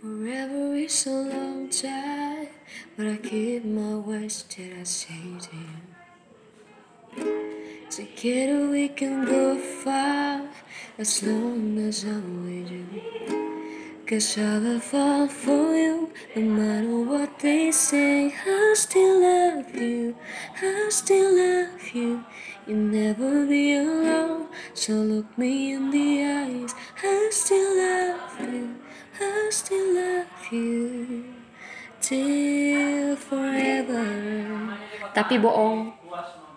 Forever is a long time, but I keep my words that I say to. Together we can go far as long as I'm with you. Cause I will fall for you no matter what they say. I still love you, I still love you. You'll never be alone, so look me in the eyes. I still love you, Still love you till forever. Tapi bohong.